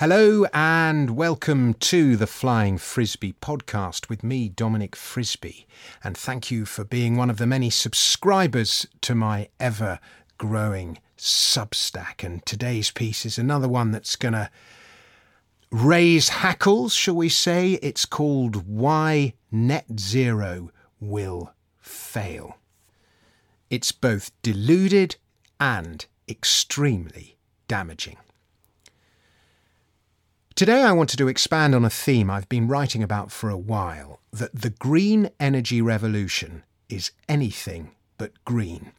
Hello and welcome to the Flying Frisby podcast with me, Dominic Frisby. And thank you for being one of the many subscribers to my ever growing Substack. And today's piece is another one that's going to raise hackles, shall we say. It's called Why Net Zero Will Fail. It's both deluded and extremely damaging. Today, I wanted to expand on a theme I've been writing about for a while that the green energy revolution is anything but green.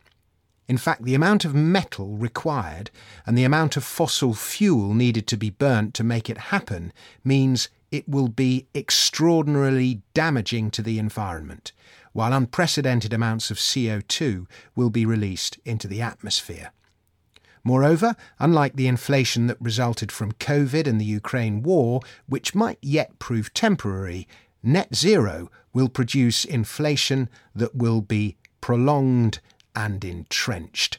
In fact, the amount of metal required and the amount of fossil fuel needed to be burnt to make it happen means it will be extraordinarily damaging to the environment, while unprecedented amounts of CO2 will be released into the atmosphere. Moreover, unlike the inflation that resulted from COVID and the Ukraine war, which might yet prove temporary, net zero will produce inflation that will be prolonged and entrenched.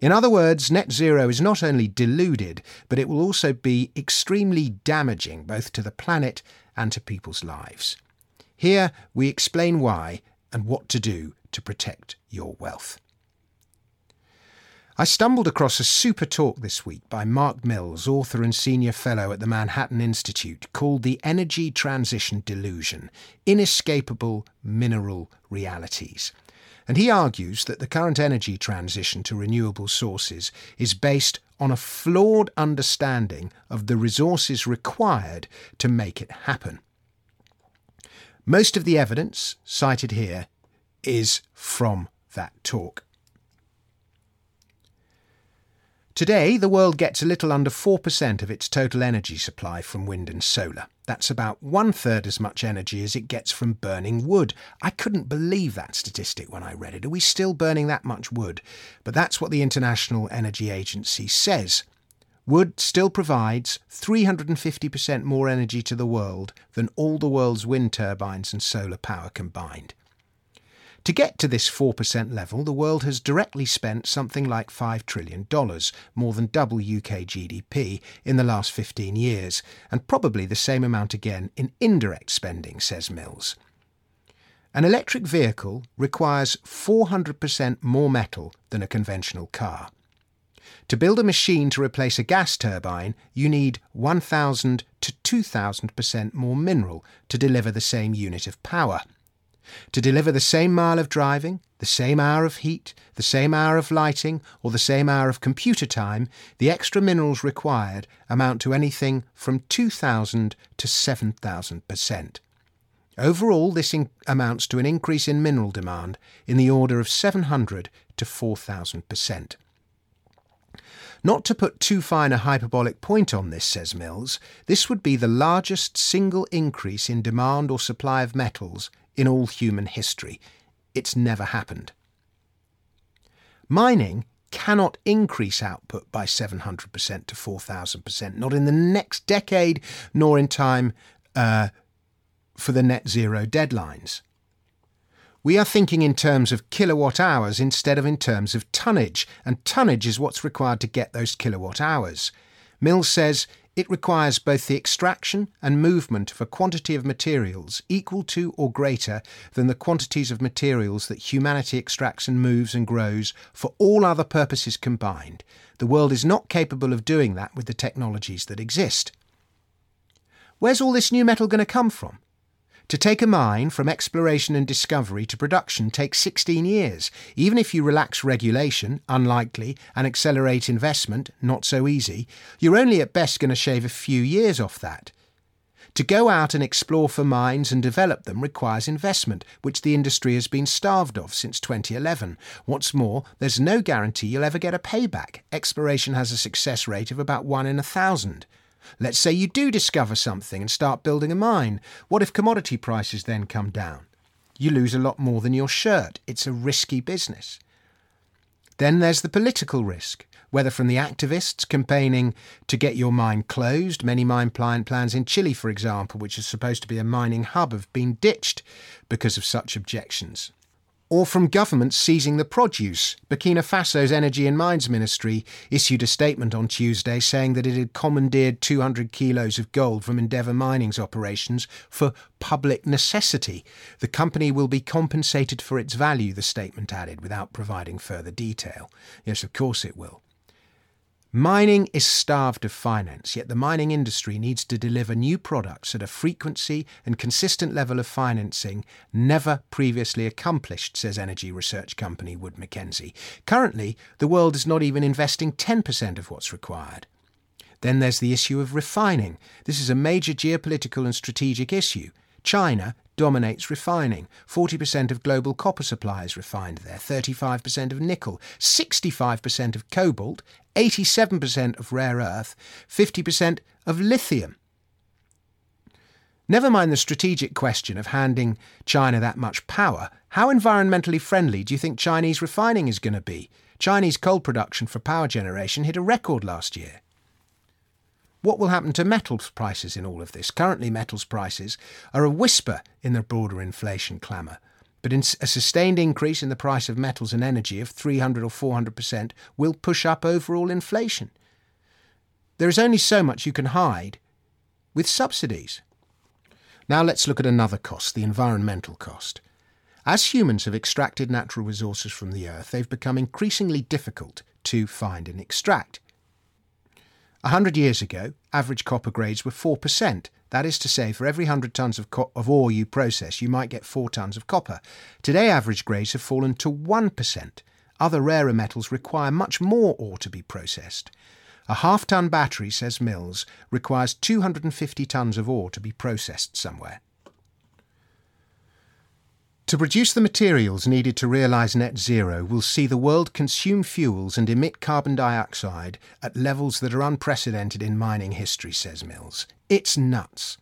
In other words, net zero is not only deluded, but it will also be extremely damaging both to the planet and to people's lives. Here we explain why and what to do to protect your wealth. I stumbled across a super talk this week by Mark Mills, author and senior fellow at the Manhattan Institute, called The Energy Transition Delusion Inescapable Mineral Realities. And he argues that the current energy transition to renewable sources is based on a flawed understanding of the resources required to make it happen. Most of the evidence cited here is from that talk. Today, the world gets a little under 4% of its total energy supply from wind and solar. That's about one third as much energy as it gets from burning wood. I couldn't believe that statistic when I read it. Are we still burning that much wood? But that's what the International Energy Agency says. Wood still provides 350% more energy to the world than all the world's wind turbines and solar power combined. To get to this 4% level, the world has directly spent something like $5 trillion, more than double UK GDP, in the last 15 years, and probably the same amount again in indirect spending, says Mills. An electric vehicle requires 400% more metal than a conventional car. To build a machine to replace a gas turbine, you need 1,000 to 2,000% more mineral to deliver the same unit of power. To deliver the same mile of driving, the same hour of heat, the same hour of lighting, or the same hour of computer time, the extra minerals required amount to anything from 2,000 to 7,000%. Overall, this in- amounts to an increase in mineral demand in the order of 700 to 4,000%. Not to put too fine a hyperbolic point on this, says Mills, this would be the largest single increase in demand or supply of metals in all human history. It's never happened. Mining cannot increase output by 700% to 4,000%, not in the next decade, nor in time uh, for the net zero deadlines. We are thinking in terms of kilowatt hours instead of in terms of tonnage, and tonnage is what's required to get those kilowatt hours. Mills says it requires both the extraction and movement of a quantity of materials equal to or greater than the quantities of materials that humanity extracts and moves and grows for all other purposes combined. The world is not capable of doing that with the technologies that exist. Where's all this new metal going to come from? To take a mine from exploration and discovery to production takes 16 years. Even if you relax regulation, unlikely, and accelerate investment, not so easy, you're only at best going to shave a few years off that. To go out and explore for mines and develop them requires investment, which the industry has been starved of since 2011. What's more, there's no guarantee you'll ever get a payback. Exploration has a success rate of about one in a thousand. Let's say you do discover something and start building a mine. What if commodity prices then come down? You lose a lot more than your shirt. It's a risky business. Then there's the political risk, whether from the activists campaigning to get your mine closed. Many mine plant plans in Chile, for example, which is supposed to be a mining hub, have been ditched because of such objections or from governments seizing the produce. Burkina Faso's Energy and Mines Ministry issued a statement on Tuesday saying that it had commandeered 200 kilos of gold from Endeavour Mining's operations for public necessity. The company will be compensated for its value, the statement added, without providing further detail. Yes, of course it will. Mining is starved of finance, yet the mining industry needs to deliver new products at a frequency and consistent level of financing never previously accomplished, says energy research company Wood Mackenzie. Currently, the world is not even investing 10% of what's required. Then there's the issue of refining. This is a major geopolitical and strategic issue. China dominates refining. 40% of global copper supply is refined there, 35% of nickel, 65% of cobalt, 87% of rare earth, 50% of lithium. Never mind the strategic question of handing China that much power, how environmentally friendly do you think Chinese refining is going to be? Chinese coal production for power generation hit a record last year. What will happen to metals prices in all of this? Currently, metals prices are a whisper in the broader inflation clamour. But a sustained increase in the price of metals and energy of 300 or 400% will push up overall inflation. There is only so much you can hide with subsidies. Now let's look at another cost, the environmental cost. As humans have extracted natural resources from the earth, they've become increasingly difficult to find and extract. A hundred years ago, average copper grades were 4%. That is to say, for every 100 tonnes of, co- of ore you process, you might get 4 tonnes of copper. Today, average grades have fallen to 1%. Other rarer metals require much more ore to be processed. A half tonne battery, says Mills, requires 250 tonnes of ore to be processed somewhere. To produce the materials needed to realise net zero will see the world consume fuels and emit carbon dioxide at levels that are unprecedented in mining history, says Mills. It's nuts.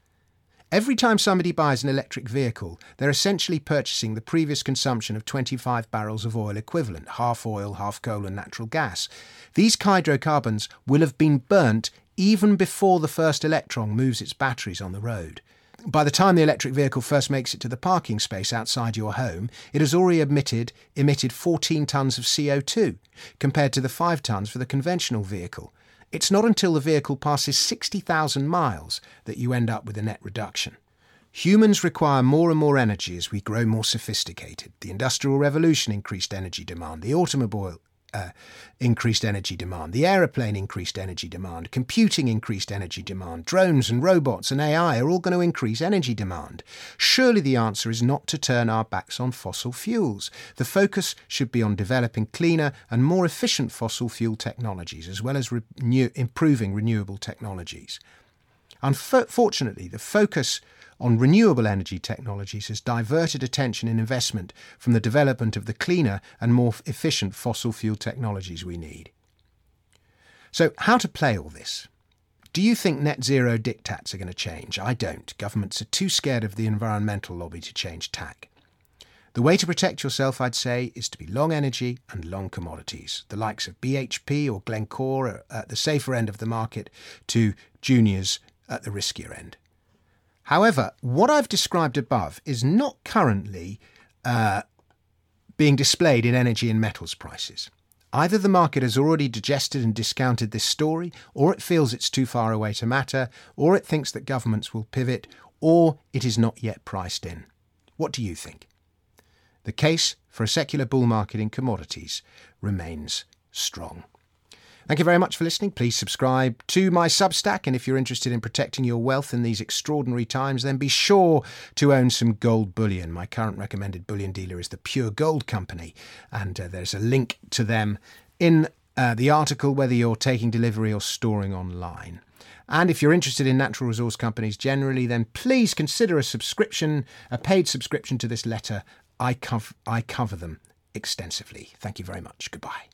Every time somebody buys an electric vehicle, they're essentially purchasing the previous consumption of 25 barrels of oil equivalent, half oil, half coal, and natural gas. These hydrocarbons will have been burnt even before the first electron moves its batteries on the road by the time the electric vehicle first makes it to the parking space outside your home, it has already emitted, emitted 14 tonnes of CO2, compared to the 5 tonnes for the conventional vehicle. It's not until the vehicle passes 60,000 miles that you end up with a net reduction. Humans require more and more energy as we grow more sophisticated. The Industrial Revolution increased energy demand. The automobile uh, increased energy demand. The aeroplane increased energy demand. Computing increased energy demand. Drones and robots and AI are all going to increase energy demand. Surely the answer is not to turn our backs on fossil fuels. The focus should be on developing cleaner and more efficient fossil fuel technologies, as well as renew- improving renewable technologies. Unfortunately, the focus on renewable energy technologies has diverted attention and investment from the development of the cleaner and more efficient fossil fuel technologies we need. So, how to play all this? Do you think net zero diktats are going to change? I don't. Governments are too scared of the environmental lobby to change tack. The way to protect yourself, I'd say, is to be long energy and long commodities. The likes of BHP or Glencore at the safer end of the market to juniors at the riskier end. However, what I've described above is not currently uh, being displayed in energy and metals prices. Either the market has already digested and discounted this story, or it feels it's too far away to matter, or it thinks that governments will pivot, or it is not yet priced in. What do you think? The case for a secular bull market in commodities remains strong. Thank you very much for listening. Please subscribe to my Substack. And if you're interested in protecting your wealth in these extraordinary times, then be sure to own some gold bullion. My current recommended bullion dealer is the Pure Gold Company. And uh, there's a link to them in uh, the article, whether you're taking delivery or storing online. And if you're interested in natural resource companies generally, then please consider a subscription, a paid subscription to this letter. I cover, I cover them extensively. Thank you very much. Goodbye.